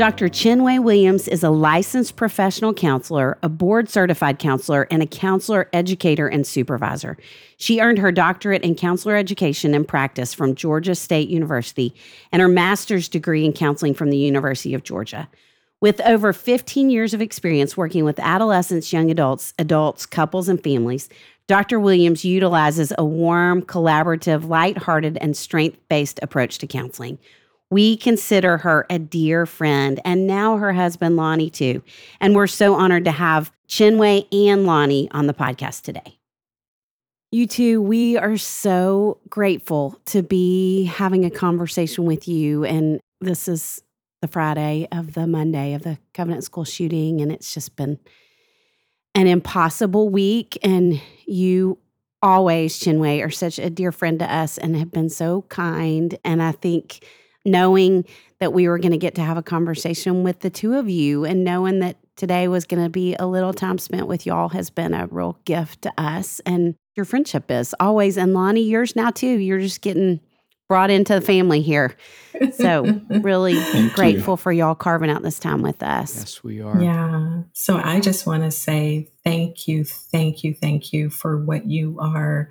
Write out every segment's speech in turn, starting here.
Dr. Chinwe Williams is a licensed professional counselor, a board certified counselor, and a counselor educator and supervisor. She earned her doctorate in counselor education and practice from Georgia State University and her master's degree in counseling from the University of Georgia. With over 15 years of experience working with adolescents, young adults, adults, couples, and families, Dr. Williams utilizes a warm, collaborative, lighthearted, and strength based approach to counseling. We consider her a dear friend and now her husband, Lonnie, too. And we're so honored to have Chinwe and Lonnie on the podcast today. You two, we are so grateful to be having a conversation with you. And this is the Friday of the Monday of the Covenant School shooting. And it's just been an impossible week. And you always, Chinwe, are such a dear friend to us and have been so kind. And I think knowing that we were going to get to have a conversation with the two of you and knowing that today was going to be a little time spent with y'all has been a real gift to us. And your friendship is always. And Lonnie, yours now too. You're just getting brought into the family here. So, really grateful you. for y'all carving out this time with us. Yes, we are. Yeah. So, I just want to say thank you, thank you, thank you for what you are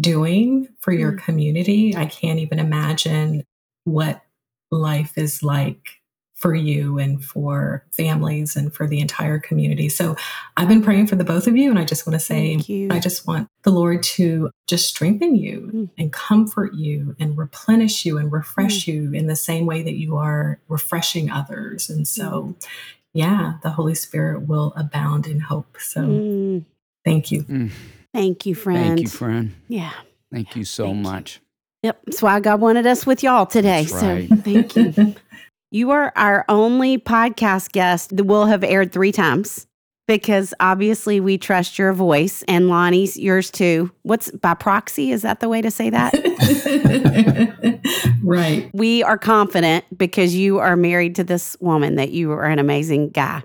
doing for your mm. community. I can't even imagine what life is like for you and for families and for the entire community. So I've been praying for the both of you. And I just want to say, I just want the Lord to just strengthen you mm. and comfort you and replenish you and refresh mm. you in the same way that you are refreshing others. And so, mm. yeah, the Holy Spirit will abound in hope. So mm. thank you. Mm. Thank you, friend. Thank you, friend. Yeah. Thank you so thank much. You. Yep. That's why God wanted us with y'all today. Right. So thank you. you are our only podcast guest that will have aired three times because obviously we trust your voice and Lonnie's yours too. What's by proxy? Is that the way to say that? right. We are confident because you are married to this woman that you are an amazing guy.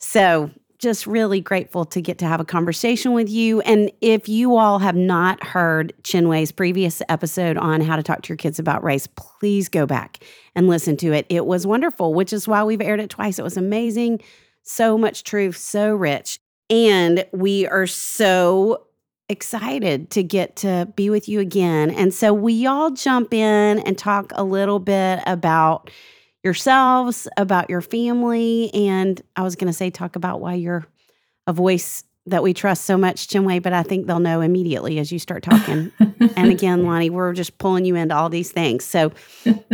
So just really grateful to get to have a conversation with you. And if you all have not heard Chinwe's previous episode on how to talk to your kids about race, please go back and listen to it. It was wonderful, which is why we've aired it twice. It was amazing. So much truth, so rich. And we are so excited to get to be with you again. And so we all jump in and talk a little bit about yourselves, about your family, and I was going to say talk about why you're a voice that we trust so much, Chinwe, but I think they'll know immediately as you start talking. and again, Lonnie, we're just pulling you into all these things. So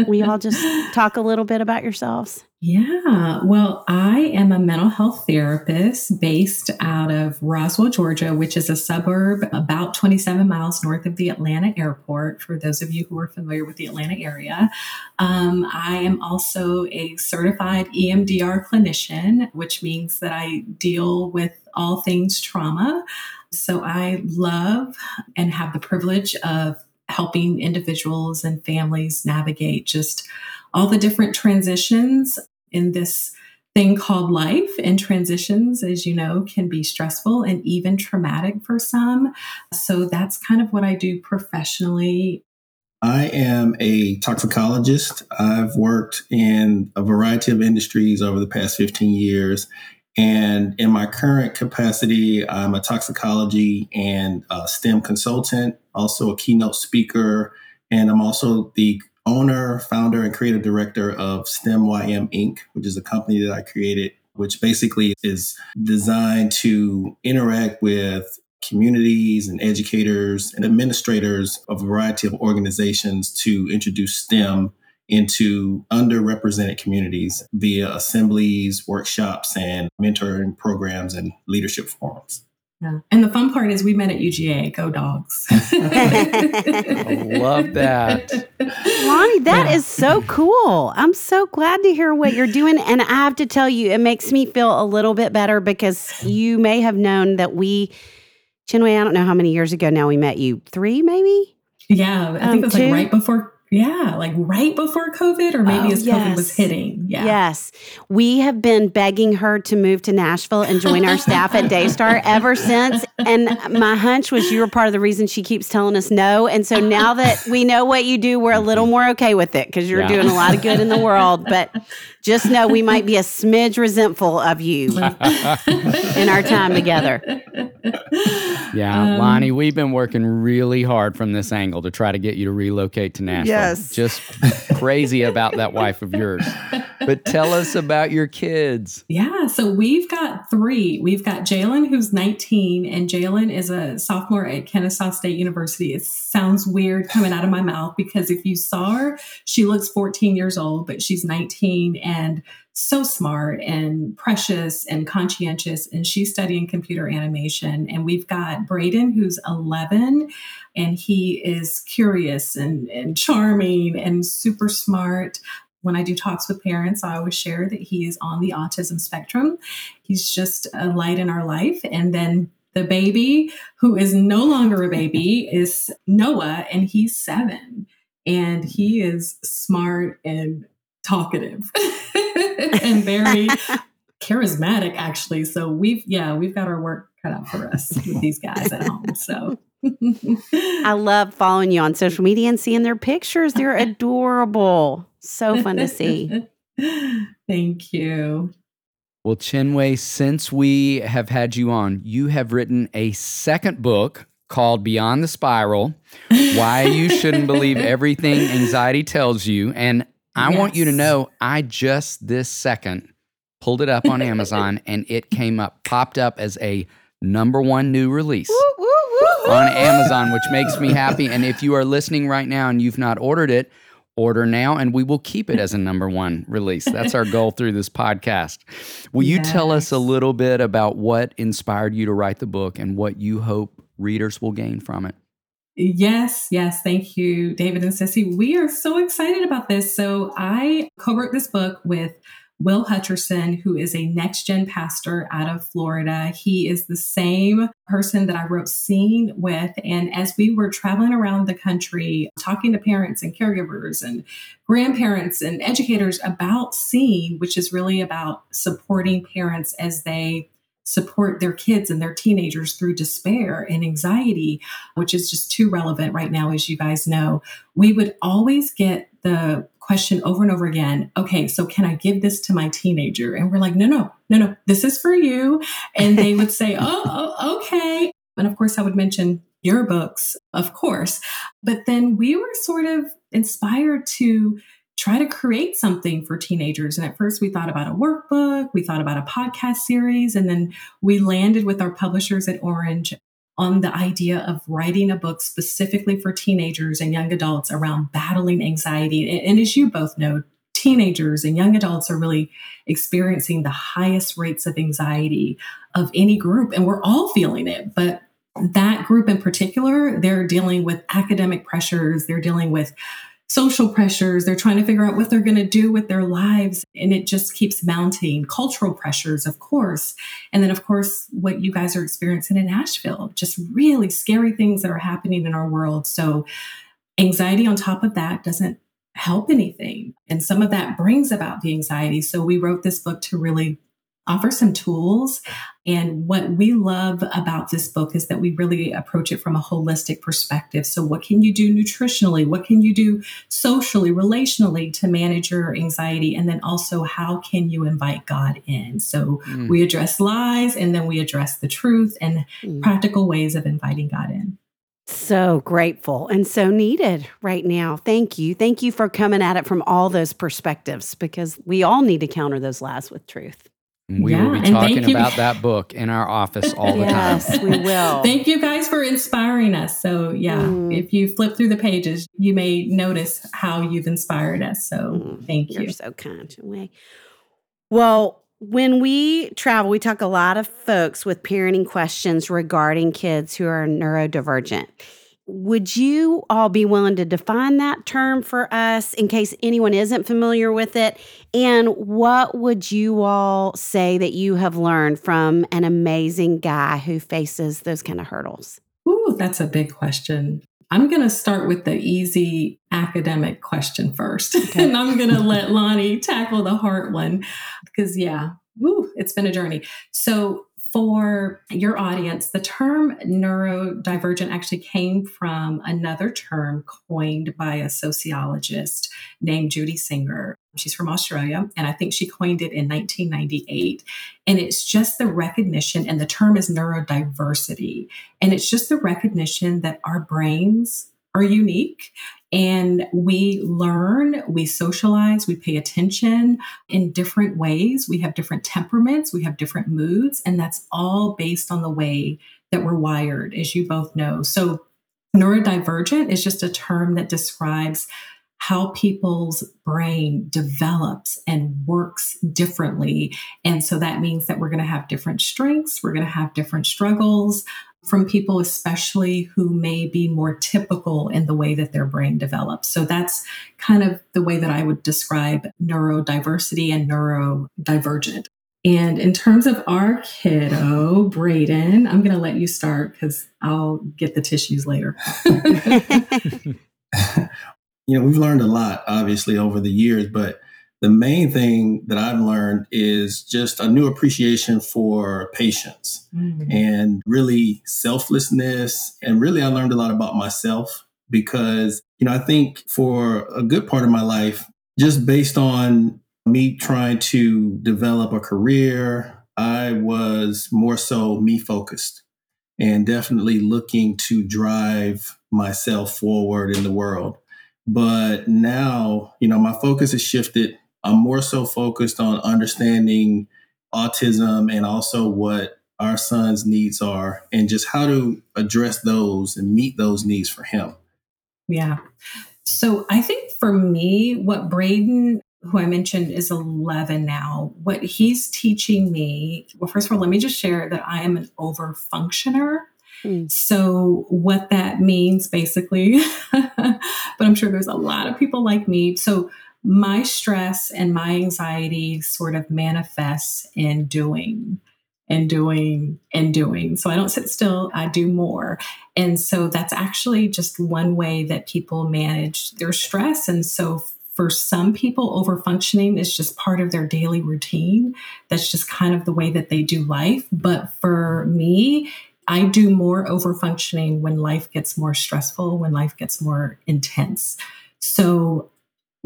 we all just talk a little bit about yourselves. Yeah, well, I am a mental health therapist based out of Roswell, Georgia, which is a suburb about 27 miles north of the Atlanta airport, for those of you who are familiar with the Atlanta area. Um, I am also a certified EMDR clinician, which means that I deal with all things trauma. So I love and have the privilege of helping individuals and families navigate just all the different transitions in this thing called life. And transitions as you know can be stressful and even traumatic for some. So that's kind of what i do professionally. I am a toxicologist. I've worked in a variety of industries over the past 15 years, and in my current capacity, I'm a toxicology and STEM consultant, also a keynote speaker, and I'm also the owner, founder, and creative director of STEM-YM Inc., which is a company that I created, which basically is designed to interact with communities and educators and administrators of a variety of organizations to introduce STEM into underrepresented communities via assemblies, workshops, and mentoring programs and leadership forums. Yeah. And the fun part is we met at UGA. Go dogs. I love that. Lonnie, that yeah. is so cool. I'm so glad to hear what you're doing. And I have to tell you, it makes me feel a little bit better because you may have known that we, Chinwe, I don't know how many years ago now we met you. Three, maybe? Yeah. I think um, it was like right before yeah, like right before COVID, or maybe oh, as yes. COVID was hitting. Yeah. Yes. We have been begging her to move to Nashville and join our staff at Daystar ever since. And my hunch was you were part of the reason she keeps telling us no. And so now that we know what you do, we're a little more okay with it because you're yeah. doing a lot of good in the world. But just know we might be a smidge resentful of you in our time together. Yeah, um, Lonnie, we've been working really hard from this angle to try to get you to relocate to Nashville. Yes. Just crazy about that wife of yours. But tell us about your kids. Yeah, so we've got three. We've got Jalen, who's 19, and Jalen is a sophomore at Kennesaw State University. It sounds weird coming out of my mouth because if you saw her, she looks 14 years old, but she's 19 and so smart and precious and conscientious. And she's studying computer animation. And we've got Braden, who's 11, and he is curious and, and charming and super smart. When I do talks with parents, I always share that he is on the autism spectrum. He's just a light in our life. And then the baby, who is no longer a baby, is Noah, and he's seven. And he is smart and talkative. and very charismatic, actually. So we've, yeah, we've got our work cut out for us with these guys at home. So I love following you on social media and seeing their pictures. They're adorable. So fun to see. Thank you. Well, Chinwe, since we have had you on, you have written a second book called Beyond the Spiral Why You Shouldn't Believe Everything Anxiety Tells You. And I yes. want you to know I just this second pulled it up on Amazon and it came up, popped up as a number one new release on Amazon, which makes me happy. And if you are listening right now and you've not ordered it, order now and we will keep it as a number one release. That's our goal through this podcast. Will you yes. tell us a little bit about what inspired you to write the book and what you hope readers will gain from it? Yes, yes. Thank you, David and Sissy. We are so excited about this. So, I co wrote this book with Will Hutcherson, who is a next gen pastor out of Florida. He is the same person that I wrote Seen with. And as we were traveling around the country, talking to parents and caregivers and grandparents and educators about Seen, which is really about supporting parents as they support their kids and their teenagers through despair and anxiety, which is just too relevant right now, as you guys know, we would always get the question over and over again okay, so can I give this to my teenager? And we're like, no, no, no, no, this is for you. And they would say, oh, oh, okay. And of course, I would mention your books, of course. But then we were sort of inspired to try to create something for teenagers. And at first, we thought about a workbook, we thought about a podcast series, and then we landed with our publishers at Orange on the idea of writing a book specifically for teenagers and young adults around battling anxiety. And, as you both know, teenagers and young adults are really experiencing the highest rates of anxiety of any group, and we're all feeling it. But that group in particular, they're dealing with academic pressures, they're dealing with social pressures. They're trying to figure out what they're going to do with their lives. And it just keeps mounting. Cultural pressures, of course. And then, of course, what you guys are experiencing in Nashville, just really scary things that are happening in our world. So, anxiety on top of that doesn't help anything. And some of that brings about the anxiety. So, we wrote this book to really offer some tools. And what we love about this book is that we really approach it from a holistic perspective. So, what can you do nutritionally? What can you do socially, relationally to manage your anxiety? And then also, how can you invite God in? So, mm. we address lies and then we address the truth and mm. practical ways of inviting God in. So grateful and so needed right now. Thank you. Thank you for coming at it from all those perspectives because we all need to counter those lies with truth. We yeah, will be talking about that book in our office all the yes, time. Yes, we will. Thank you guys for inspiring us. So, yeah, mm. if you flip through the pages, you may notice how you've inspired us. So, mm. thank you. You're so kind, Way. Well, when we travel, we talk a lot of folks with parenting questions regarding kids who are neurodivergent would you all be willing to define that term for us in case anyone isn't familiar with it? And what would you all say that you have learned from an amazing guy who faces those kind of hurdles? Ooh, that's a big question. I'm going to start with the easy academic question first, okay. and I'm going to let Lonnie tackle the hard one because, yeah, woo, it's been a journey. So, for your audience, the term neurodivergent actually came from another term coined by a sociologist named Judy Singer. She's from Australia, and I think she coined it in 1998. And it's just the recognition, and the term is neurodiversity. And it's just the recognition that our brains are unique and we learn, we socialize, we pay attention in different ways. We have different temperaments, we have different moods, and that's all based on the way that we're wired, as you both know. So, neurodivergent is just a term that describes how people's brain develops and works differently. And so that means that we're going to have different strengths, we're going to have different struggles, from people, especially who may be more typical in the way that their brain develops. So that's kind of the way that I would describe neurodiversity and neurodivergent. And in terms of our kiddo, Braden, I'm going to let you start because I'll get the tissues later. you know, we've learned a lot, obviously, over the years, but the main thing that I've learned is just a new appreciation for patience mm-hmm. and really selflessness. And really, I learned a lot about myself because, you know, I think for a good part of my life, just based on me trying to develop a career, I was more so me focused and definitely looking to drive myself forward in the world. But now, you know, my focus has shifted I'm more so focused on understanding autism and also what our son's needs are and just how to address those and meet those needs for him. Yeah. So I think for me, what Braden, who I mentioned is 11 now, what he's teaching me, well, first of all, let me just share that I am an over functioner. Hmm. So, what that means basically, but I'm sure there's a lot of people like me. So, my stress and my anxiety sort of manifests in doing and doing and doing. So I don't sit still, I do more. And so that's actually just one way that people manage their stress. And so for some people, over functioning is just part of their daily routine. That's just kind of the way that they do life. But for me, I do more over functioning when life gets more stressful, when life gets more intense. So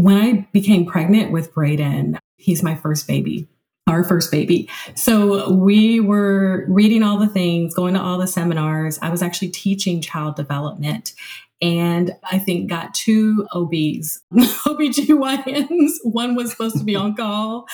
when I became pregnant with Braden, he's my first baby, our first baby. So we were reading all the things, going to all the seminars. I was actually teaching child development. and I think got two OBs, OBGYNs. One was supposed to be on call.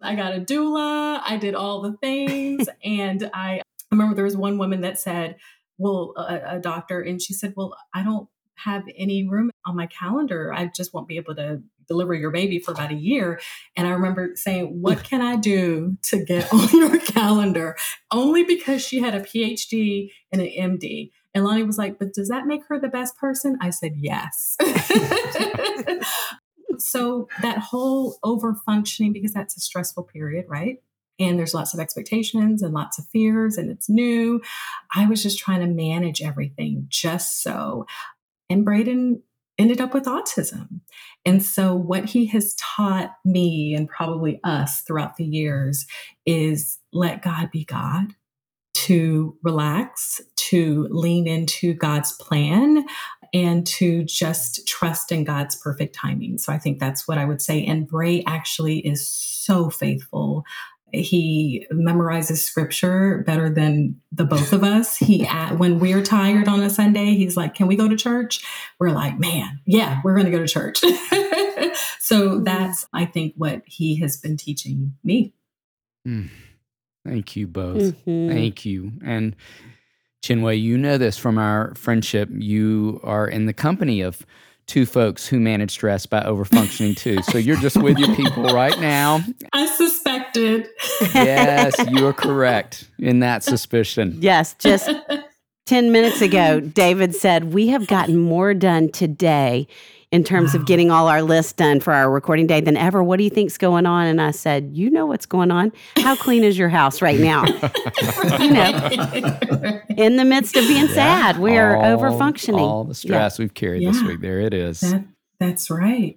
I got a doula. I did all the things. and I, I remember there was one woman that said, well, a, a doctor, and she said, well, I don't have any room on my calendar. I just won't be able to deliver your baby for about a year. And I remember saying, What can I do to get on your calendar? Only because she had a PhD and an MD. And Lonnie was like, But does that make her the best person? I said, Yes. so that whole over functioning, because that's a stressful period, right? And there's lots of expectations and lots of fears, and it's new. I was just trying to manage everything just so. And Braden ended up with autism. And so, what he has taught me and probably us throughout the years is let God be God, to relax, to lean into God's plan, and to just trust in God's perfect timing. So, I think that's what I would say. And Bray actually is so faithful he memorizes scripture better than the both of us. He at, when we're tired on a Sunday, he's like, "Can we go to church?" We're like, "Man, yeah, we're going to go to church." so that's I think what he has been teaching me. Mm. Thank you both. Mm-hmm. Thank you. And Chinwe, you know this from our friendship. You are in the company of two folks who manage stress by overfunctioning too. So you're just with your people right now. I suspected. yes, you are correct in that suspicion. Yes, just 10 minutes ago, David said, We have gotten more done today in terms wow. of getting all our lists done for our recording day than ever. What do you think's going on? And I said, You know what's going on. How clean is your house right now? you know, in the midst of being yeah. sad, we are over functioning. All the stress yeah. we've carried yeah. this week. There it is. That, that's right.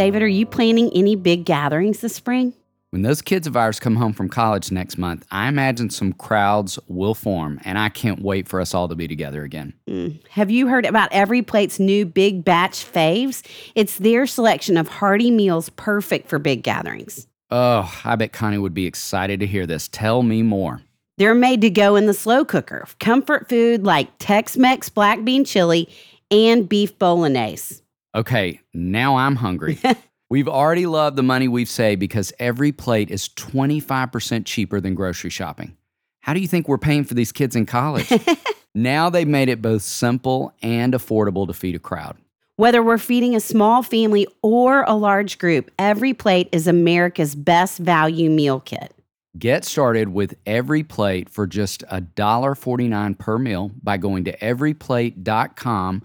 David, are you planning any big gatherings this spring? When those kids of ours come home from college next month, I imagine some crowds will form, and I can't wait for us all to be together again. Mm. Have you heard about EveryPlate's new Big Batch Faves? It's their selection of hearty meals perfect for big gatherings. Oh, I bet Connie would be excited to hear this. Tell me more. They're made to go in the slow cooker. Comfort food like Tex Mex black bean chili and beef bolognese. Okay, now I'm hungry. We've already loved the money we've saved because EveryPlate is 25% cheaper than grocery shopping. How do you think we're paying for these kids in college? now they've made it both simple and affordable to feed a crowd. Whether we're feeding a small family or a large group, EveryPlate is America's best value meal kit. Get started with EveryPlate for just $1.49 per meal by going to everyplate.com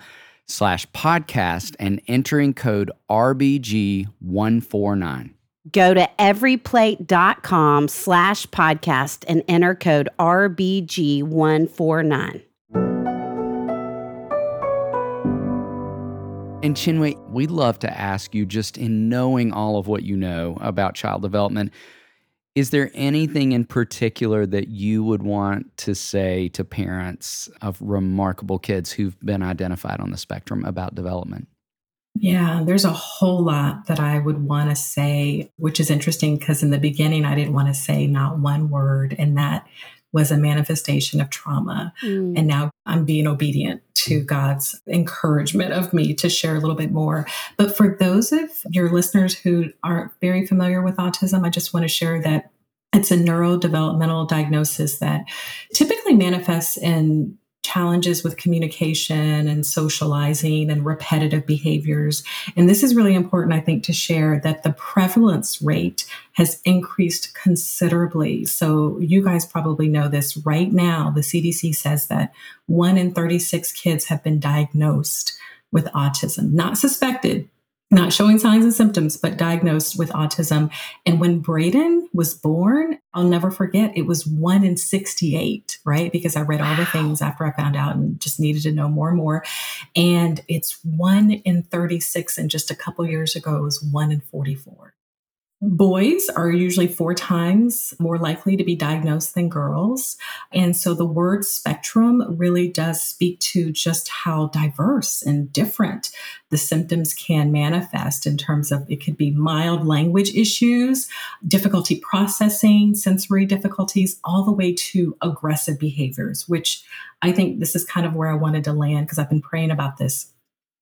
slash podcast and entering code RBG149. Go to everyplate.com slash podcast and enter code RBG149. And Chinwe, we'd love to ask you, just in knowing all of what you know about child development, is there anything in particular that you would want to say to parents of remarkable kids who've been identified on the spectrum about development? Yeah, there's a whole lot that I would want to say, which is interesting because in the beginning I didn't want to say not one word, and that was a manifestation of trauma. Mm. And now I'm being obedient to God's encouragement of me to share a little bit more. But for those of your listeners who aren't very familiar with autism, I just want to share that it's a neurodevelopmental diagnosis that typically manifests in challenges with communication and socializing and repetitive behaviors. And this is really important, I think, to share that the prevalence rate has increased considerably. So, you guys probably know this right now. The CDC says that one in 36 kids have been diagnosed with autism, not suspected, not showing signs and symptoms, but diagnosed with autism. And when Braden was born, I'll never forget, it was one in 68, right? Because I read all the things after I found out and just needed to know more and more. And it's one in 36. And just a couple years ago, it was one in 44. Boys are usually four times more likely to be diagnosed than girls. And so the word spectrum really does speak to just how diverse and different the symptoms can manifest in terms of it could be mild language issues, difficulty processing, sensory difficulties, all the way to aggressive behaviors, which I think this is kind of where I wanted to land because I've been praying about this.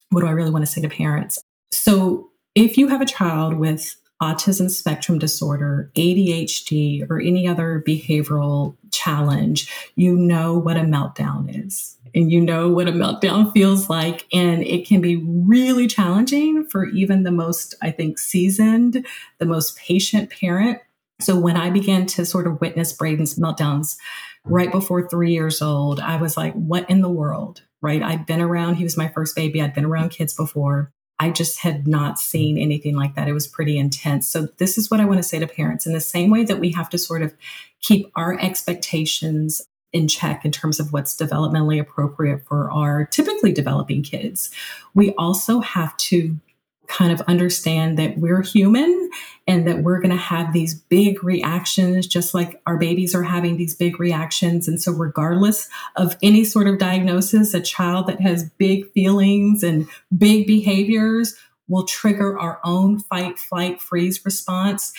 What do I really want to say to parents? So if you have a child with autism spectrum disorder, ADHD, or any other behavioral challenge, you know what a meltdown is. And you know what a meltdown feels like. And it can be really challenging for even the most, I think, seasoned, the most patient parent. So when I began to sort of witness Braden's meltdowns right before three years old, I was like, what in the world? Right. I'd been around, he was my first baby. I'd been around kids before. I just had not seen anything like that. It was pretty intense. So, this is what I want to say to parents in the same way that we have to sort of keep our expectations in check in terms of what's developmentally appropriate for our typically developing kids. We also have to kind of understand that we're human and that we're going to have these big reactions, just like our babies are having these big reactions. And so, regardless of any sort of diagnosis, a child that has big feelings and big behaviors will trigger our own fight, flight, freeze response.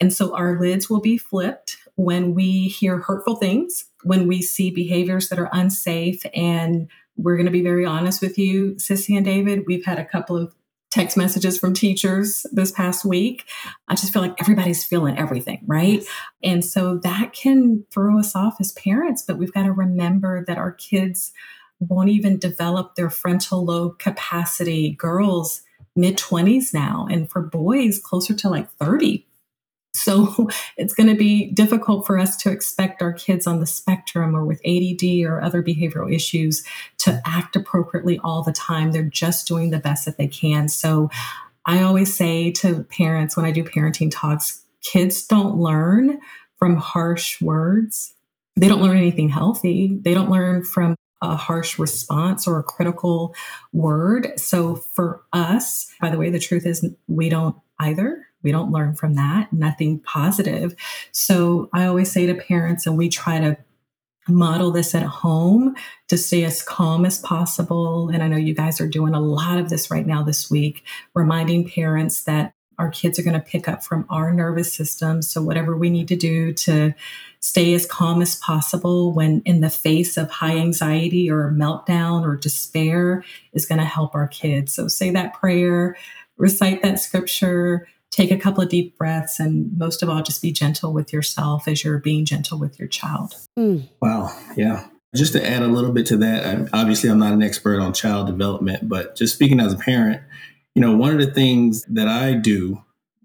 And so, our lids will be flipped when we hear hurtful things, when we see behaviors that are unsafe. And we're going to be very honest with you, Sissy and David. We've had a couple of text messages from teachers this past week. I just feel like everybody's feeling everything, right? Yes. And so that can throw us off as parents, but we've got to remember that our kids won't even develop their frontal lobe capacity. Girls, mid 20s now, and for boys, closer to like 30. So it's going to be difficult for us to expect our kids on the spectrum or with ADD or other behavioral issues to act appropriately all the time. They're just doing the best that they can. So I always say to parents when I do parenting talks, kids don't learn from harsh words. They don't learn anything healthy. They don't learn from a harsh response or a critical word. So for us, by the way, the truth is we don't either. We don't learn from that, nothing positive. So I always say to parents, and we try to model this at home to stay as calm as possible. And I know you guys are doing a lot of this right now this week, reminding parents that our kids are going to pick up from our nervous system. So, whatever we need to do to stay as calm as possible when in the face of high anxiety or meltdown or despair is going to help our kids. So, say that prayer, recite that scripture, take a couple of deep breaths and most of all just be gentle with yourself as you're being gentle with your child. Mm. wow. Yeah. Just to add a little bit to that obviously i'm not an expert on child development but just speaking as a parent you know one of the things that i do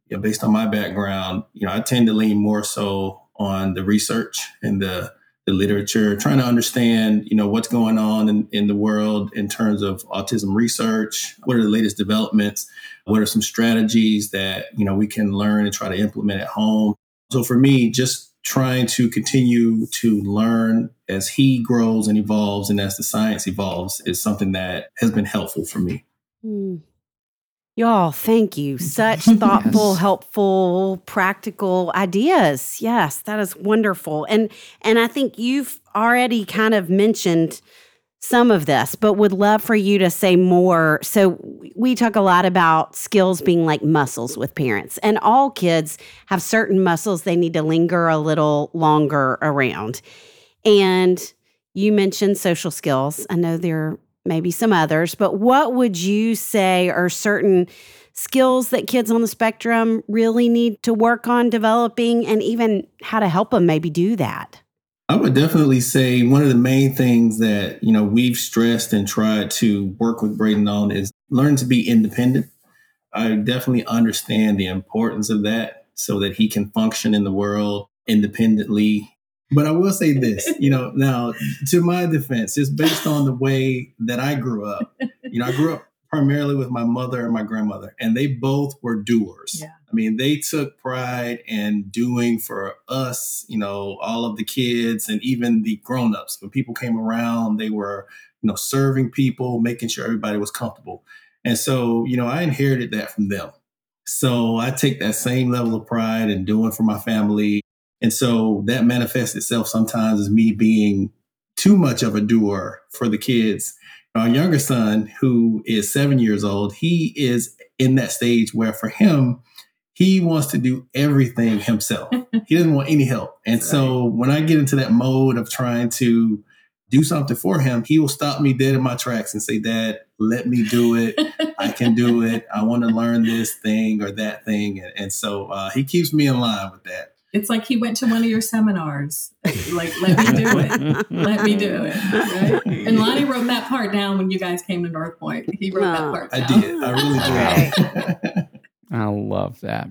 you know, based on my background you know i tend to lean more so on the research and the the literature, trying to understand, you know, what's going on in, in the world in terms of autism research. What are the latest developments? What are some strategies that, you know, we can learn and try to implement at home? So for me, just trying to continue to learn as he grows and evolves and as the science evolves is something that has been helpful for me. Mm. Y'all, thank you. Such thoughtful, yes. helpful, practical ideas. Yes, that is wonderful. And and I think you've already kind of mentioned some of this, but would love for you to say more. So we talk a lot about skills being like muscles with parents. And all kids have certain muscles they need to linger a little longer around. And you mentioned social skills. I know there maybe some others, but what would you say are certain skills that kids on the spectrum really need to work on developing and even how to help them maybe do that? I would definitely say one of the main things that, you know, we've stressed and tried to work with Braden on is learn to be independent. I definitely understand the importance of that so that he can function in the world independently but I will say this, you know, now to my defense, it's based on the way that I grew up. You know, I grew up primarily with my mother and my grandmother, and they both were doers. Yeah. I mean, they took pride in doing for us, you know, all of the kids and even the grown-ups. When people came around, they were, you know, serving people, making sure everybody was comfortable. And so, you know, I inherited that from them. So I take that same level of pride in doing for my family. And so that manifests itself sometimes as me being too much of a doer for the kids. Our younger son, who is seven years old, he is in that stage where for him, he wants to do everything himself. he doesn't want any help. And right. so when I get into that mode of trying to do something for him, he will stop me dead in my tracks and say, Dad, let me do it. I can do it. I want to learn this thing or that thing. And, and so uh, he keeps me in line with that. It's like he went to one of your seminars. Like, let me do it. let me do it. Right? And Lonnie wrote that part down when you guys came to North Point. He wrote no. that part down. I did. I really did. I love that.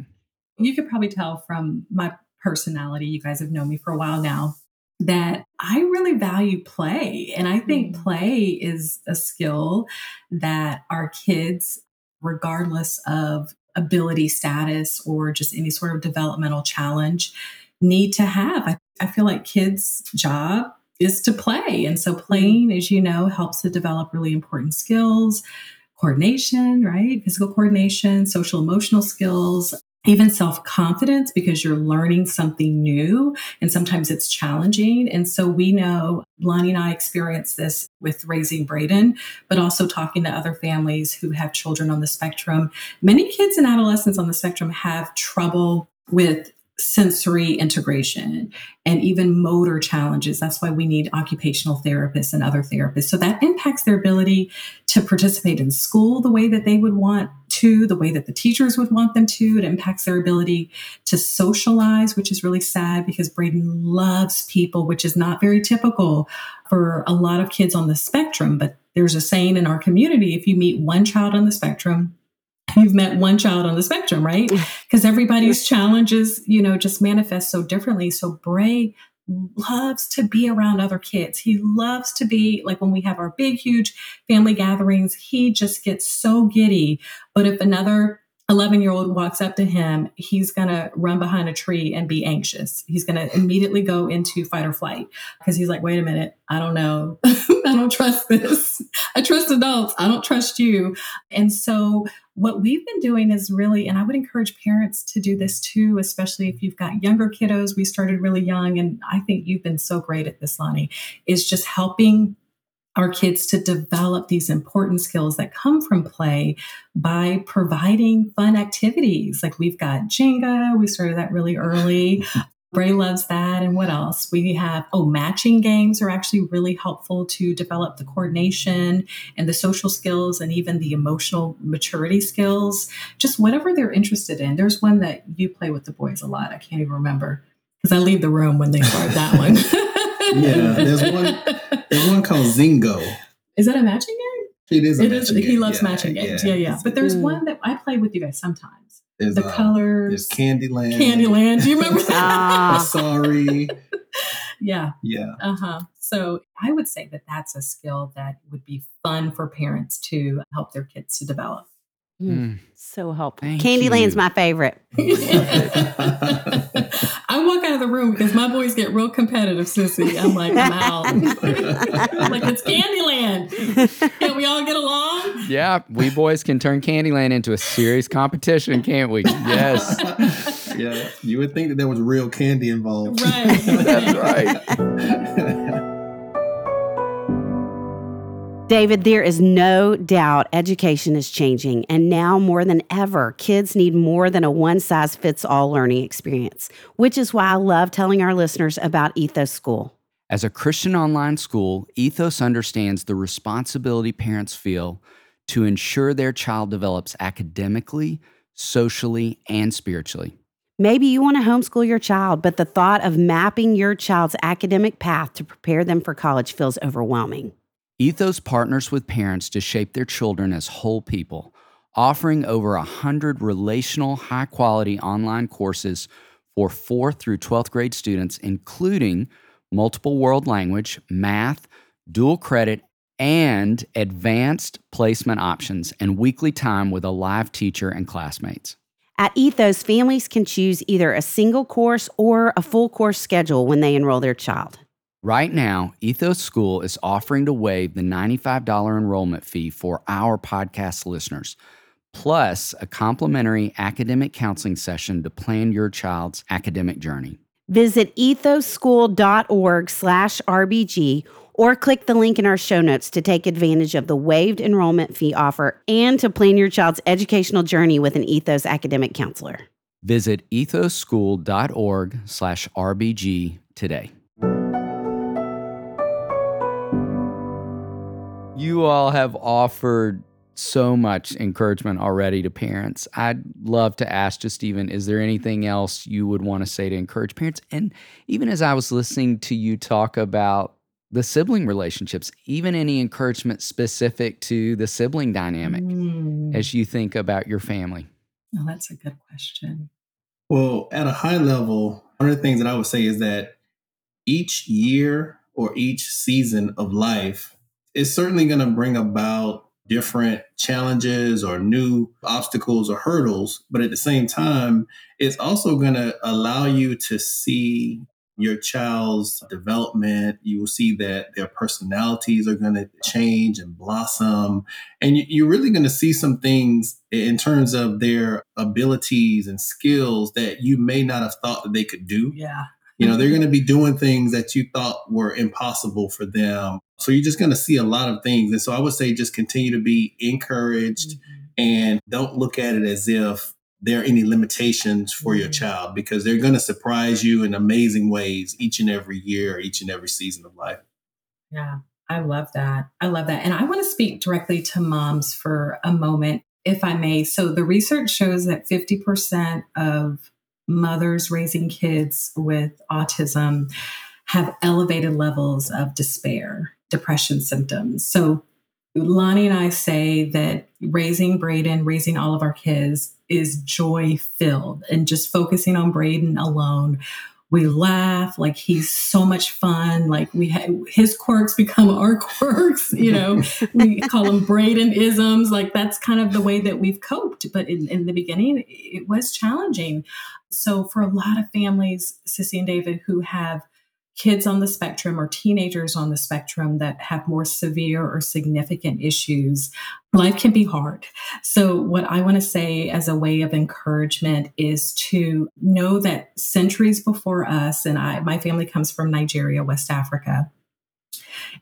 You could probably tell from my personality, you guys have known me for a while now, that I really value play. And I think mm. play is a skill that our kids, regardless of ability status or just any sort of developmental challenge, need to have. I, I feel like kids' job is to play. And so playing, as you know, helps to develop really important skills coordination, right? Physical coordination, social emotional skills, even self confidence because you're learning something new and sometimes it's challenging. And so we know Lonnie and I experienced this with raising Braden, but also talking to other families who have children on the spectrum. Many kids and adolescents on the spectrum have trouble with sensory integration and even motor challenges. That's why we need occupational therapists and other therapists. So that impacts their ability to participate in school the way that they would want to, the way that the teachers would want them to. It impacts their ability to socialize, which is really sad because Braden loves people, which is not very typical for a lot of kids on the spectrum. But there's a saying in our community if you meet one child on the spectrum, you've met one child on the spectrum, right? Because everybody's challenges, you know, just manifest so differently. So Bray loves to be around other kids. He loves to be like when we have our big, huge family gatherings, he just gets so giddy. But if another 11 year old walks up to him, he's going to run behind a tree and be anxious. He's going to immediately go into fight or flight because he's like, wait a minute, I don't know. I don't trust this. I trust adults. I don't trust you. And so, what we've been doing is really, and I would encourage parents to do this too, especially if you've got younger kiddos. We started really young, and I think you've been so great at this, Lonnie, is just helping our kids to develop these important skills that come from play by providing fun activities. Like we've got Jenga, we started that really early. Bray loves that. And what else? We have, oh, matching games are actually really helpful to develop the coordination and the social skills and even the emotional maturity skills, just whatever they're interested in. There's one that you play with the boys a lot. I can't even remember because I leave the room when they start that one. yeah, there's one. There's one called Zingo. Is that a matching game? It is. it is. Game. He loves yeah, matching games. Yeah, yeah. yeah. But there's one that I play with you guys sometimes. There's, the uh, colors. There's Candyland. Candyland. Do you remember that? ah. Sorry. yeah. Yeah. Uh huh. So I would say that that's a skill that would be fun for parents to help their kids to develop. Mm. So helpful. Thank Candyland's you. my favorite. I walk out of the room because my boys get real competitive, sissy. I'm like, I'm out. I'm like, it's Candyland. Can't we all get along? Yeah, we boys can turn Candyland into a serious competition, can't we? Yes. yeah, you would think that there was real candy involved. Right. That's right. David, there is no doubt education is changing, and now more than ever, kids need more than a one size fits all learning experience, which is why I love telling our listeners about Ethos School. As a Christian online school, Ethos understands the responsibility parents feel to ensure their child develops academically, socially, and spiritually. Maybe you want to homeschool your child, but the thought of mapping your child's academic path to prepare them for college feels overwhelming. Ethos partners with parents to shape their children as whole people, offering over 100 relational, high quality online courses for 4th through 12th grade students, including multiple world language, math, dual credit, and advanced placement options, and weekly time with a live teacher and classmates. At Ethos, families can choose either a single course or a full course schedule when they enroll their child. Right now, Ethos School is offering to waive the $95 enrollment fee for our podcast listeners. plus a complimentary academic counseling session to plan your child's academic journey. Visit ethoschool.org slash RBG or click the link in our show notes to take advantage of the waived enrollment fee offer and to plan your child's educational journey with an Ethos academic counselor. Visit ethoschool.org slash RBG today. You all have offered so much encouragement already to parents. I'd love to ask just even, is there anything else you would want to say to encourage parents? And even as I was listening to you talk about the sibling relationships, even any encouragement specific to the sibling dynamic Mm. as you think about your family. Oh, that's a good question. Well, at a high level, one of the things that I would say is that each year or each season of life is certainly going to bring about different challenges or new obstacles or hurdles. But at the same time, it's also going to allow you to see your child's development. You will see that their personalities are going to change and blossom. And you- you're really going to see some things in terms of their abilities and skills that you may not have thought that they could do. Yeah. You know, they're mm-hmm. going to be doing things that you thought were impossible for them. So you're just going to see a lot of things. And so I would say just continue to be encouraged mm-hmm. and don't look at it as if there are any limitations for your Mhm. child because they're going to surprise you in amazing ways each and every year, each and every season of life. Yeah, I love that. I love that. And I want to speak directly to moms for a moment, if I may. So, the research shows that 50% of mothers raising kids with autism have elevated levels of despair, depression symptoms. So, Lonnie and I say that raising Braden, raising all of our kids is joy filled and just focusing on Braden alone we laugh like he's so much fun like we ha- his quirks become our quirks you know? We call them braden isms like that's kind of the way that we've coped but in, in the beginning it was challenging. So for a lot of families sissy and david who have kids on the spectrum or teenagers on the spectrum that have more severe or significant issues life can be hard so, what I want to say as a way of encouragement is to know that centuries before us, and I, my family comes from Nigeria, West Africa.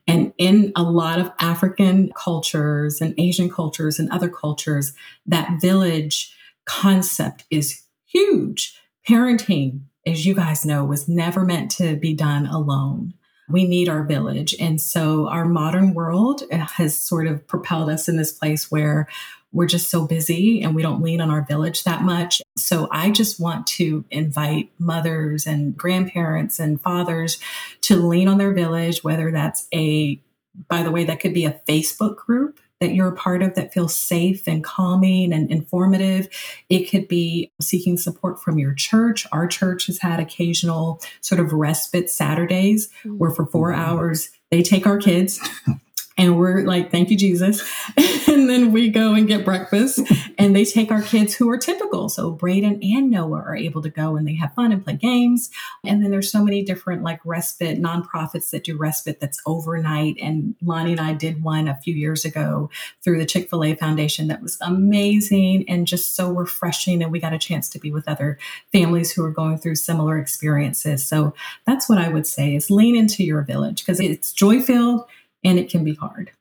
And in a lot of African cultures and Asian cultures and other cultures, that village concept is huge. Parenting, as you guys know, was never meant to be done alone. We need our village. And so our modern world uh, has sort of propelled us in this place where we're just so busy and we don't lean on our village that much. So I just want to invite mothers and grandparents and fathers to lean on their village, whether that's a, by the way, that could be a Facebook group that you're a part of that feels safe and calming and informative. It could be seeking support from your church. Our church has had occasional sort of respite Saturdays where for four mm-hmm. hours they take our kids and we're like, thank you, Jesus. and then we go and get breakfast and they take our kids who are typical. So Braden and Noah are able to go and they have fun and play games. And then there's so many different like respite nonprofits that do respite that's overnight. And Lonnie and I did one a few years ago through the Chick fil A Foundation that was amazing and just so refreshing. And we got a chance to be with other families who are going through similar experiences. So that's what I would say is lean into your village because it's joy filled and it can be hard.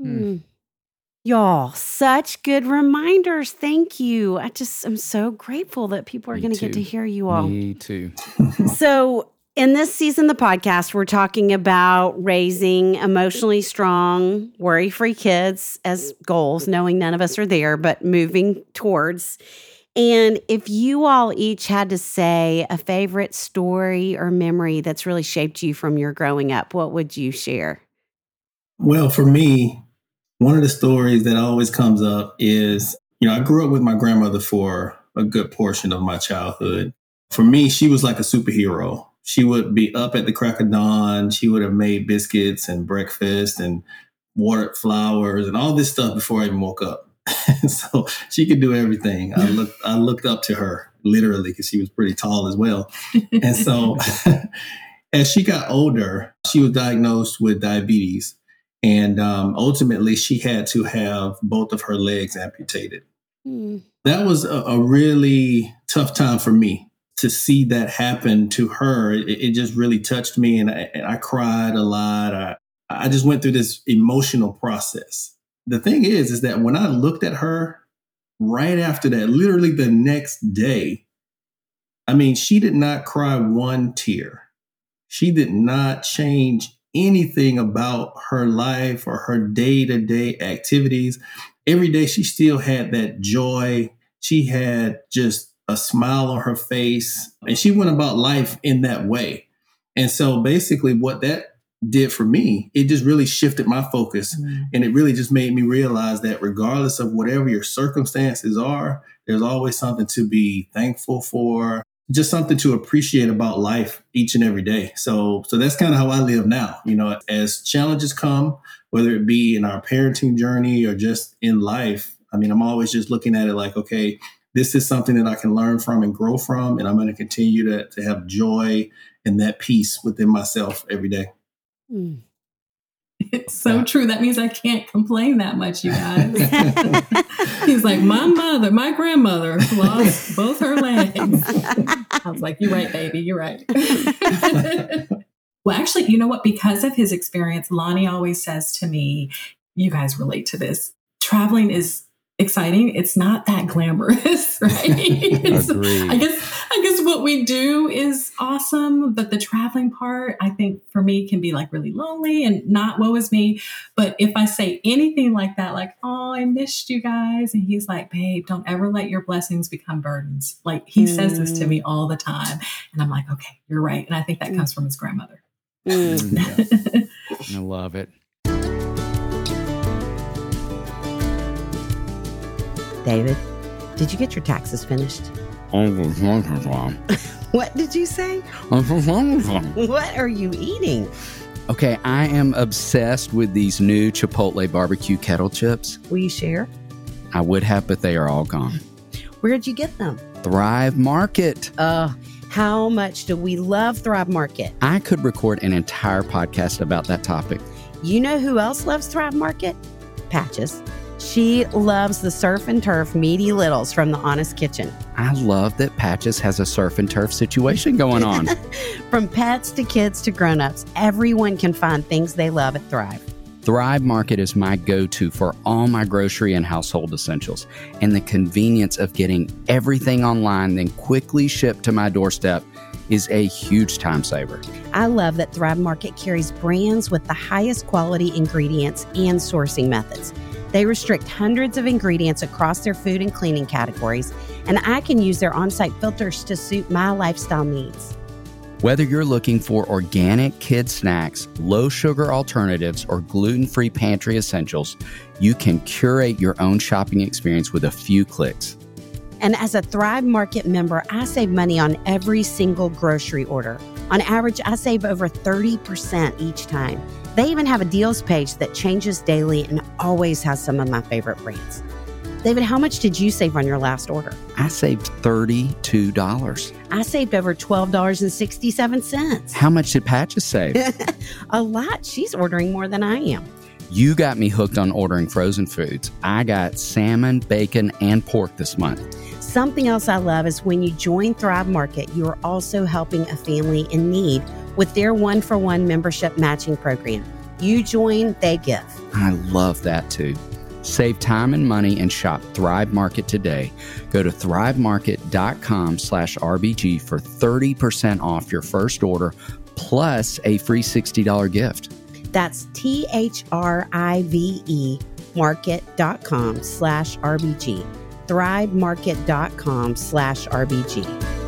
Mm. Y'all, such good reminders. Thank you. I just am so grateful that people are going to get to hear you all. Me too. So, in this season of the podcast, we're talking about raising emotionally strong, worry free kids as goals, knowing none of us are there, but moving towards. And if you all each had to say a favorite story or memory that's really shaped you from your growing up, what would you share? Well, for me, one of the stories that always comes up is, you know, I grew up with my grandmother for a good portion of my childhood. For me, she was like a superhero. She would be up at the crack of dawn. She would have made biscuits and breakfast and watered flowers and all this stuff before I even woke up. so she could do everything. I looked I looked up to her literally because she was pretty tall as well. And so as she got older, she was diagnosed with diabetes. And um, ultimately, she had to have both of her legs amputated. Mm. That was a, a really tough time for me to see that happen to her. It, it just really touched me, and I, and I cried a lot. I, I just went through this emotional process. The thing is, is that when I looked at her right after that, literally the next day, I mean, she did not cry one tear. She did not change anything about her life or her day to day activities. Every day she still had that joy. She had just a smile on her face and she went about life in that way. And so basically, what that did for me, it just really shifted my focus. Mm. And it really just made me realize that regardless of whatever your circumstances are, there's always something to be thankful for just something to appreciate about life each and every day. So, so that's kind of how I live now. You know, as challenges come, whether it be in our parenting journey or just in life, I mean, I'm always just looking at it like, okay, this is something that I can learn from and grow from, and I'm going to continue to to have joy and that peace within myself every day. Mm. It's so true. That means I can't complain that much, you guys. He's like, my mother, my grandmother lost both her legs. I was like, you're right, baby. You're right. well, actually, you know what? Because of his experience, Lonnie always says to me, you guys relate to this. Traveling is exciting. It's not that glamorous, right? I guess I guess what we do is awesome, but the traveling part, I think for me can be like really lonely and not woe is me. But if I say anything like that, like, oh, I missed you guys, and he's like, babe, don't ever let your blessings become burdens. Like he mm. says this to me all the time. And I'm like, okay, you're right. And I think that mm. comes from his grandmother. Mm. I love it. David, did you get your taxes finished? what did you say? what are you eating? Okay, I am obsessed with these new Chipotle barbecue kettle chips. Will you share? I would have, but they are all gone. Where'd you get them? Thrive Market. Uh, how much do we love Thrive Market? I could record an entire podcast about that topic. You know who else loves Thrive Market? Patches. She loves the surf and turf meaty littles from the Honest Kitchen. I love that Patches has a surf and turf situation going on. from pets to kids to grown-ups, everyone can find things they love at Thrive. Thrive Market is my go to for all my grocery and household essentials, and the convenience of getting everything online, then quickly shipped to my doorstep is a huge time saver. I love that Thrive Market carries brands with the highest quality ingredients and sourcing methods. They restrict hundreds of ingredients across their food and cleaning categories, and I can use their on site filters to suit my lifestyle needs. Whether you're looking for organic kid snacks, low sugar alternatives, or gluten free pantry essentials, you can curate your own shopping experience with a few clicks. And as a Thrive Market member, I save money on every single grocery order. On average, I save over 30% each time. They even have a deals page that changes daily and always has some of my favorite brands. David, how much did you save on your last order? I saved $32. I saved over $12.67. How much did Patches save? a lot. She's ordering more than I am. You got me hooked on ordering frozen foods. I got salmon, bacon, and pork this month. Something else I love is when you join Thrive Market, you are also helping a family in need with their one for one membership matching program. You join, they give. I love that too. Save time and money and shop Thrive Market today. Go to thrivemarket.com slash RBG for 30% off your first order plus a free $60 gift. That's T H R I V E market.com slash RBG. Thrivemarket.com slash RBG.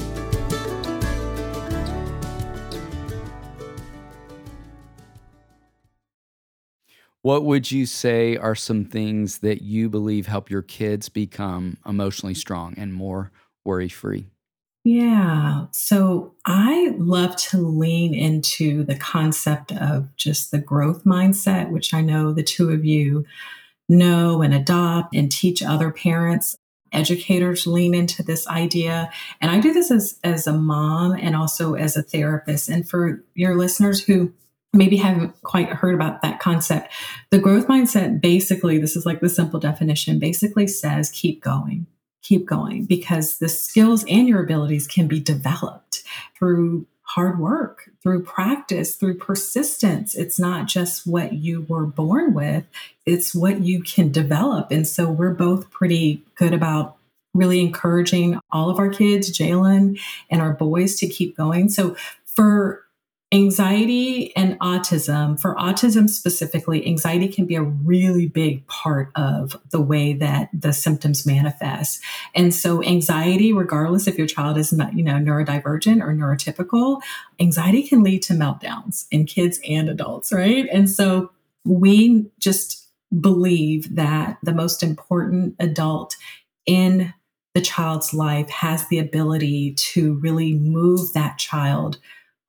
What would you say are some things that you believe help your kids become emotionally strong and more worry free? Yeah. So I love to lean into the concept of just the growth mindset, which I know the two of you know and adopt and teach other parents. Educators lean into this idea. And I do this as, as a mom and also as a therapist. And for your listeners who maybe haven't quite heard about that concept. The growth mindset basically, this is like the simple definition, basically says keep going, keep going, because the skills and your abilities can be developed through hard work, through practice, through persistence. It's not just what you were born with, it's what you can develop. And so we're both pretty good about really encouraging all of our kids, Jalen and our boys, to keep going. So for anxiety and autism, for autism specifically, anxiety can be a really big part of the way that the symptoms manifest. And so anxiety, regardless if your child is not, you know, neurodivergent or neurotypical, anxiety can lead to meltdowns in kids and adults, right? And so we just believe that the most important adult in the child's life has the ability to really move that child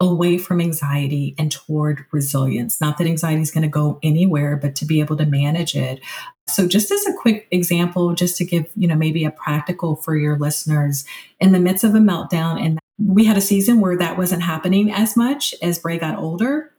away from anxiety and toward resilience. Not that anxiety is going to go anywhere, but to be able to manage it. So just as a quick example, just to give, you know, maybe a practical for your listeners, in the midst of a meltdown, and we had a season where that wasn't happening as much as Bray got older.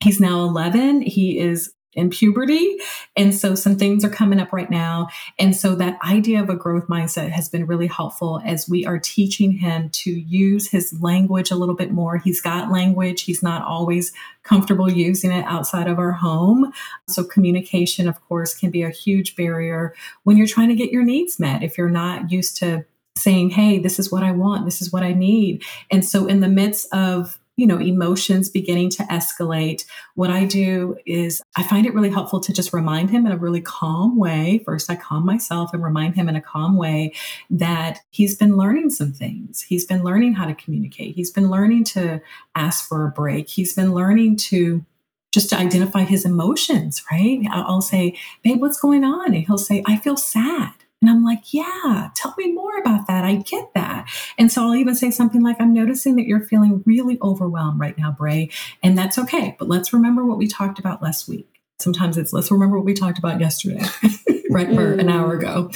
He's now 11. He is in puberty. And so some things are coming up right now. And so that idea of a growth mindset has been really helpful as we are teaching him to use his language a little bit more. He's got language, he's not always comfortable using it outside of our home. So communication, of course, can be a huge barrier when you're trying to get your needs met. If you're not used to saying, Hey, this is what I want, this is what I need. And so in the midst of you know emotions beginning to escalate what i do is i find it really helpful to just remind him in a really calm way. First i calm myself and remind him in a calm way that he's been learning some things. He's been learning how to communicate. He's been learning to ask for a break. He's been learning to just to identify his emotions right? I'll say babe what's going on? And he'll say i feel sad and I'm like, yeah, tell me more about that. I get that. And so I'll even say something like, I'm noticing that you're feeling really overwhelmed right now, Bray. And that's okay. But let's remember what we talked about last week. Sometimes it's let's remember what we talked about yesterday, right? For an hour ago.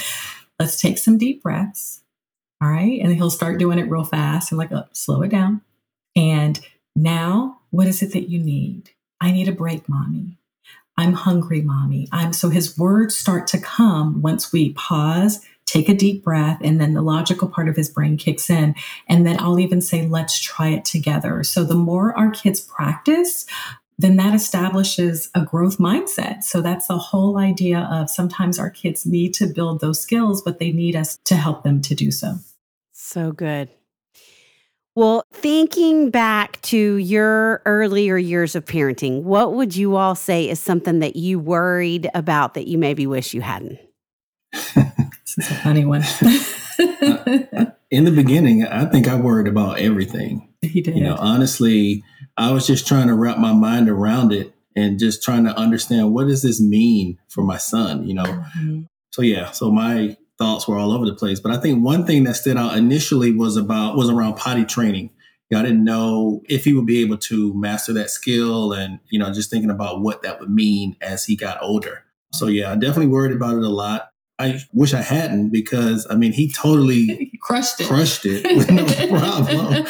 Let's take some deep breaths. All right. And he'll start doing it real fast and like, oh, slow it down. And now, what is it that you need? I need a break, mommy. I'm hungry, mommy. I'm so his words start to come once we pause, take a deep breath, and then the logical part of his brain kicks in. And then I'll even say, let's try it together. So the more our kids practice, then that establishes a growth mindset. So that's the whole idea of sometimes our kids need to build those skills, but they need us to help them to do so. So good. Well, thinking back to your earlier years of parenting, what would you all say is something that you worried about that you maybe wish you hadn't? this is a funny one. In the beginning, I think I worried about everything. He did. You know, honestly, I was just trying to wrap my mind around it and just trying to understand what does this mean for my son, you know? Mm-hmm. So yeah, so my thoughts were all over the place. But I think one thing that stood out initially was about was around potty training. You know, I didn't know if he would be able to master that skill and, you know, just thinking about what that would mean as he got older. So yeah, I definitely worried about it a lot. I wish I hadn't because I mean he totally crushed it. Crushed it with no problem.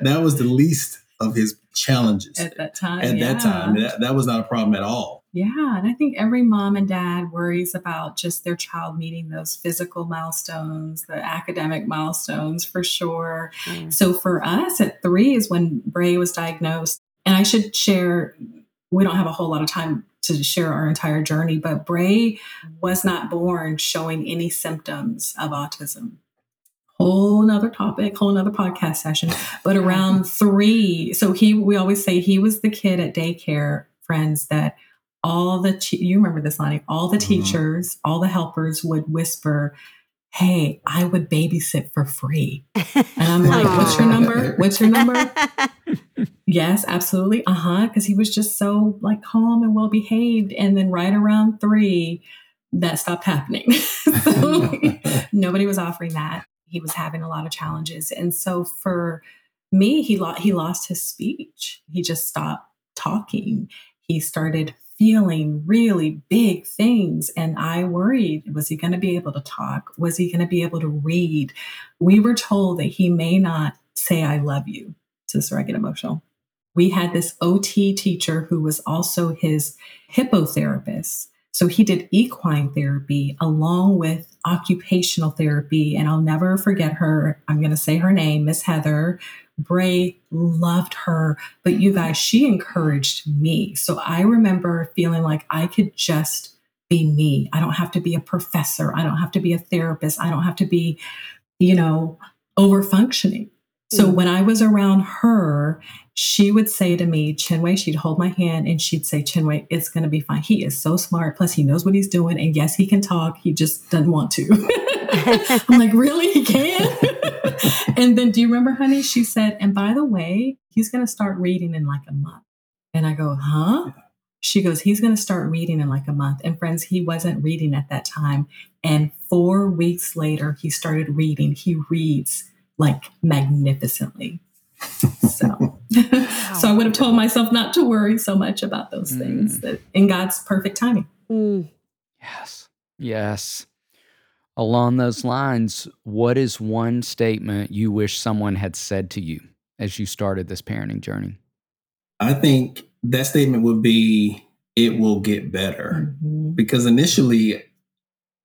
that was the least of his challenges at that time. At yeah. that time, that, that was not a problem at all. Yeah, and I think every mom and dad worries about just their child meeting those physical milestones, the academic milestones for sure. Mm. So for us at three is when Bray was diagnosed. And I should share, we don't have a whole lot of time to share our entire journey, but Bray was not born showing any symptoms of autism whole another topic, whole another podcast session. But around three, so he, we always say he was the kid at daycare, friends, that all the, you remember this, Lonnie, all the mm-hmm. teachers, all the helpers would whisper, Hey, I would babysit for free. And I'm like, What's your number? What's your number? yes, absolutely. Uh huh. Because he was just so like calm and well behaved. And then right around three, that stopped happening. so nobody was offering that he was having a lot of challenges. And so for me, he, lo- he lost his speech. He just stopped talking. He started feeling really big things. And I worried was he going to be able to talk? Was he going to be able to read? We were told that he may not say, I love you. So sorry, I get emotional. We had this OT teacher who was also his hippotherapist. So he did equine therapy along with occupational therapy. And I'll never forget her. I'm going to say her name, Miss Heather. Bray loved her, but you guys, she encouraged me. So I remember feeling like I could just be me. I don't have to be a professor. I don't have to be a therapist. I don't have to be, you know, over functioning. So mm. when I was around her, she would say to me, Chinwe, she'd hold my hand and she'd say, Chinwe, it's going to be fine. He is so smart. Plus, he knows what he's doing. And yes, he can talk. He just doesn't want to. I'm like, really? He can? and then, do you remember, honey? She said, and by the way, he's going to start reading in like a month. And I go, huh? She goes, he's going to start reading in like a month. And friends, he wasn't reading at that time. And four weeks later, he started reading. He reads like magnificently. So, so I would have told myself not to worry so much about those mm. things that in God's perfect timing. Mm. Yes. Yes. Along those lines, what is one statement you wish someone had said to you as you started this parenting journey? I think that statement would be it will get better. Mm-hmm. Because initially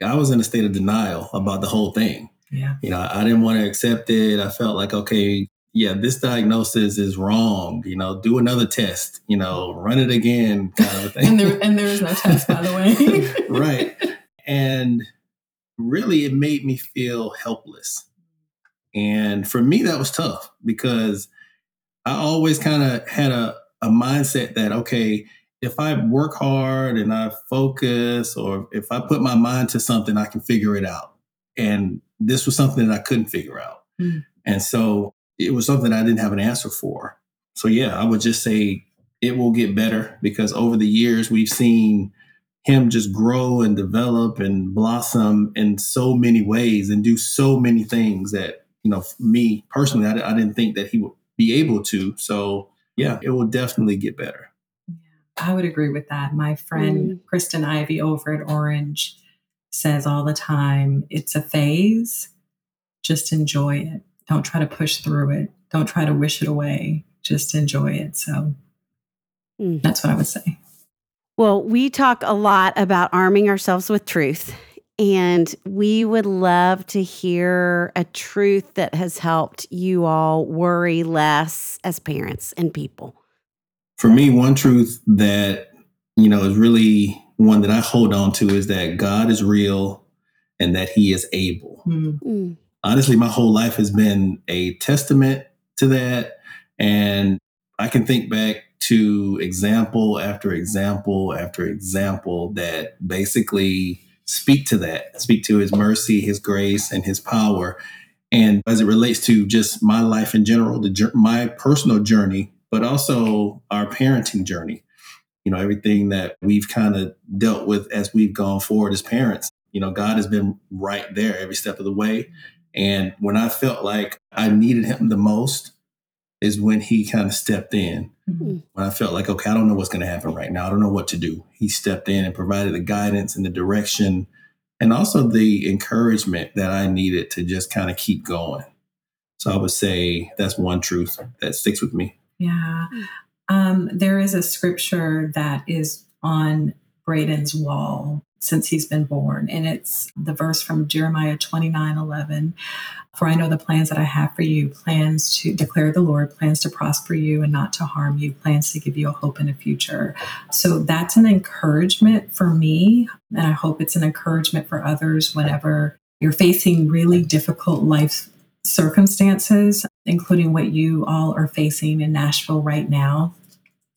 I was in a state of denial about the whole thing. Yeah. You know, I didn't want to accept it. I felt like, okay, yeah, this diagnosis is wrong. You know, do another test. You know, run it again, kind of thing. and there and there is no test, by the way. right. And really, it made me feel helpless. And for me, that was tough because I always kind of had a, a mindset that, okay, if I work hard and I focus, or if I put my mind to something, I can figure it out. And this was something that I couldn't figure out. Mm. And so it was something I didn't have an answer for. So yeah, I would just say it will get better because over the years we've seen him just grow and develop and blossom in so many ways and do so many things that you know me personally I, I didn't think that he would be able to so yeah it will definitely get better i would agree with that my friend mm. kristen ivy over at orange says all the time it's a phase just enjoy it don't try to push through it. Don't try to wish it away. Just enjoy it. So mm. that's what I would say. Well, we talk a lot about arming ourselves with truth. And we would love to hear a truth that has helped you all worry less as parents and people. For me, one truth that, you know, is really one that I hold on to is that God is real and that he is able. Mm. Mm. Honestly, my whole life has been a testament to that. And I can think back to example after example after example that basically speak to that, speak to his mercy, his grace, and his power. And as it relates to just my life in general, the my personal journey, but also our parenting journey, you know, everything that we've kind of dealt with as we've gone forward as parents, you know, God has been right there every step of the way. And when I felt like I needed him the most, is when he kind of stepped in. Mhm. When I felt like, okay, I don't know what's going to happen right now. I don't know what to do. He stepped in and provided the guidance and the direction and also the encouragement that I needed to just kind of keep going. So I would say that's one truth that sticks with me. Yeah. Um, there is a scripture that is on Braden's wall since he's been born, and it's the verse from Jeremiah 29 11. For I know the plans that I have for you, plans to declare the Lord, plans to prosper you and not to harm you, plans to give you a hope and a future. So that's an encouragement for me. And I hope it's an encouragement for others whenever you're facing really difficult life circumstances, including what you all are facing in Nashville right now.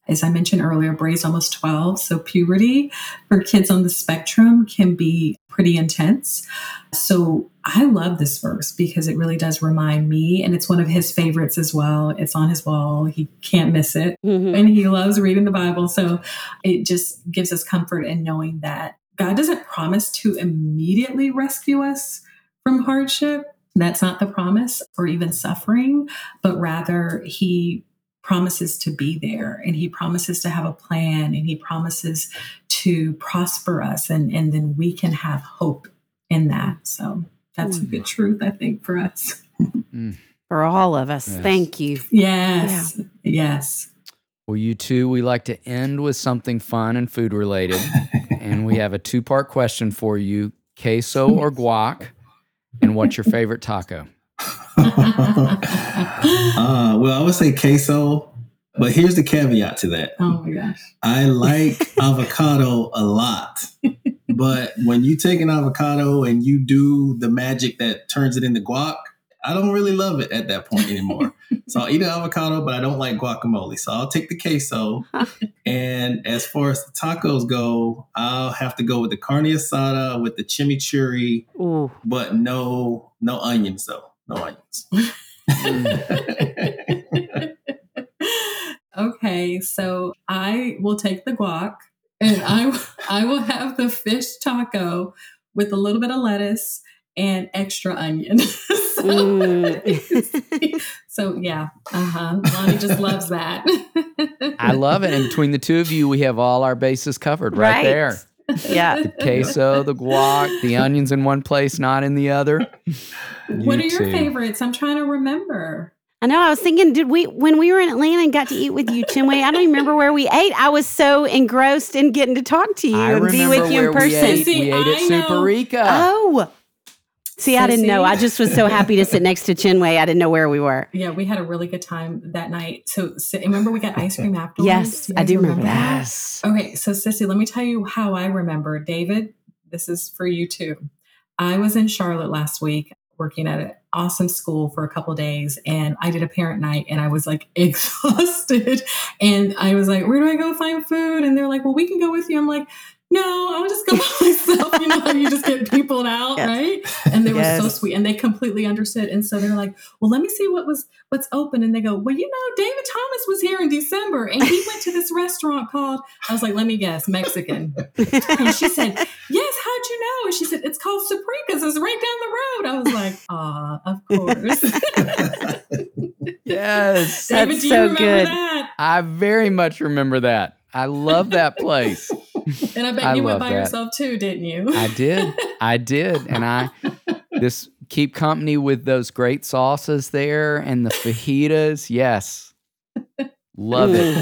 As I mentioned earlier, Bray's almost 12, so puberty for kids on the spectrum can be pretty intense. So I love this verse because it really does remind me, and it's one of his favorites as well. It's on his wall, he can't miss it Mhm. and he loves reading the Bible. So it just gives us comfort in knowing that God doesn't promise to immediately rescue us from hardship. That's not the promise or even suffering, but rather he promises to be there and he promises to have a plan and he promises to prosper us and, and then we can have hope in that. So that's hmm. a good truth, I think, for us. Hmm. For all of us. Yes. Thank you. Yes. Yes. Well, you two, we like to end with something fun and food related. and we have a two part question for you queso or guac? And what's your favorite taco? uh, well, I would say queso, but here's the caveat to that. Oh my gosh. I like avocado a lot. But when you take an avocado and you do the magic that turns it into guac, I don't really love it at that point anymore. so I'll eat an avocado, but I don't like guacamole. So I'll take the queso. and as far as the tacos go, I'll have to go with the carne asada with the chimichurri, Ooh. but no no onions though. No onions. okay, so I will take the guac and I I will have the fish taco with a little bit of lettuce and extra onion. So, Mm. so yeah, uh huh. Lonnie just loves that. I love it. And between the two of you, we have all our bases covered right, Right. there. yeah. The queso, the guac, the onions in one place, not in the other. What You are your favorites? I'm trying to remember. I know. I was thinking, did we, when we were in Atlanta and got to eat with you, Chinwe, I don't even remember where we ate. I was so engrossed in getting to talk to you I and be with you in where we person. ate. See, we ate at I know. Superica. Oh. See, I didn't know. I just was so happy to sit next to Chinwe. I didn't know where we were. Yeah, we had a really good time that night. So, so remember we got ice cream afterwards? Yes, I guys do remember that. Yes. Okay, so Sissy, let me tell you how I remember. David, this is for you too. I was in Charlotte last week working at an awesome school for a couple days and I did a parent night and I was like exhausted. And I was like, where do I go find food? And they're like, well, we can go with you. I'm like, no, I'll just go by myself. You know you just get peopled out, Yes. right? And they were so sweet and they completely understood. And so they're like, well, let me see what was what's open. And they go, well, you know, David Thomas was here in December and he went to this restaurant called, I was like, let me guess, Mexican. And she said, yes, how'd you know? And she said, it's called Superica's. It's right down the road. I was like, ah, of course. Yes. David, That's do you so remember good. that? I very much remember that. I love that place. And I bet I you went by that. yourself too, didn't you? I did. I did. And I this keep company with those great sauces there and the fajitas. Yes. Love it.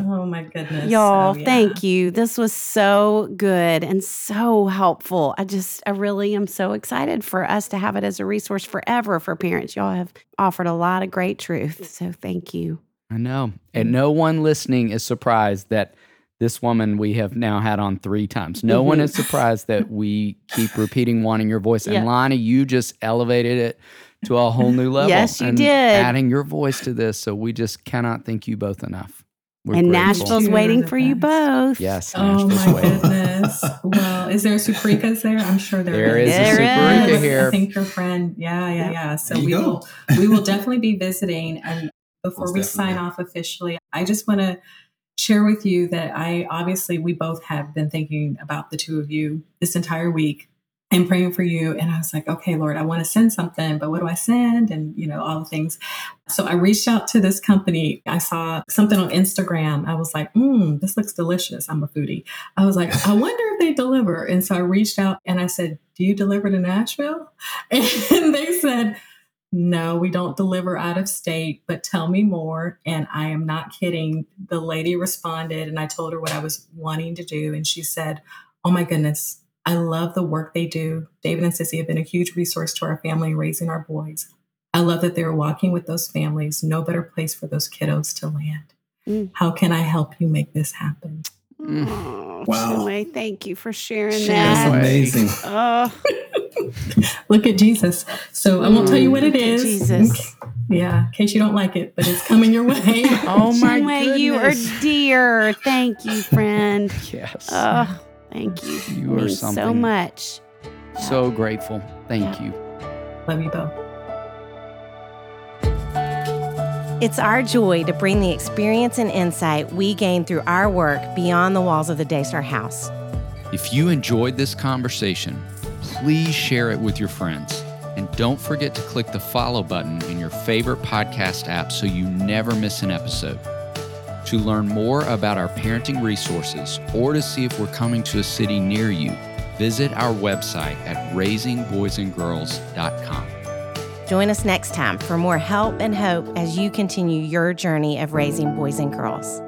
oh my goodness. Y'all, So, yeah. thank you. This was so good and so helpful. I just, I really am so excited for us to have it as a resource forever for parents. Y'all have offered a lot of great truth. So thank you. I know. And no one listening is surprised that this woman we have now had on three times. No one Mhm. is surprised that we keep repeating wanting your voice. Yeah. And Lonnie, you just elevated it to a whole new level. Yes, you and did. Adding your voice to this. So we just cannot thank you both enough. We're and grateful. Nashville's You're waiting for you both. Yes. Oh Nashville's my waiting. goodness. Well, is there a Superica's there? I'm sure there There is a There is. here. I think your friend. Yeah, yeah, yeah. So we go. will we will definitely be visiting. And before Most we definitely. sign off officially, I just want to share with you that I obviously we both have been thinking about the two of you this entire week and praying for you. And I was like, okay, Lord, I want to send something, but what do I send? And you know, all the things. So I reached out to this company. I saw something on Instagram. I was like, mm, this looks delicious. I'm a foodie. I was like, I wonder if they deliver. And so I reached out and I said, Do you deliver to Nashville? And they said, No, we don't deliver out of state, but tell me more. And I am not kidding. The lady responded and I told her what I was wanting to do. And she said, Oh my goodness, I love the work they do. David and Sissy have been a huge resource to our family raising our boys. I love that they're walking with those families. No better place for those kiddos to land. Mm. How can I help you make this happen? Mm. Oh, Wow. Chinwe, thank you for sharing She That's that. Way. amazing. Oh, Look at Jesus. So I won't tell you what it mm, Look at is. Jesus. Yeah, in case you don't like it, but it's coming your way. Oh my Chinwe, you are dear. Thank you, friend. Yes. Oh, thank you. You are Means so much. so grateful. Thank you. Love you both. It's our joy to bring the experience and insight we gain through our work beyond the walls of the Daystar House. If you enjoyed this conversation, please share it with your friends. And don't forget to click the follow button in your favorite podcast app so you never miss an episode. To learn more about our parenting resources or to see if we're coming to a city near you, visit our website at raisingboysandgirls.com. Join us next time for more help and hope as you continue your journey of raising boys and girls.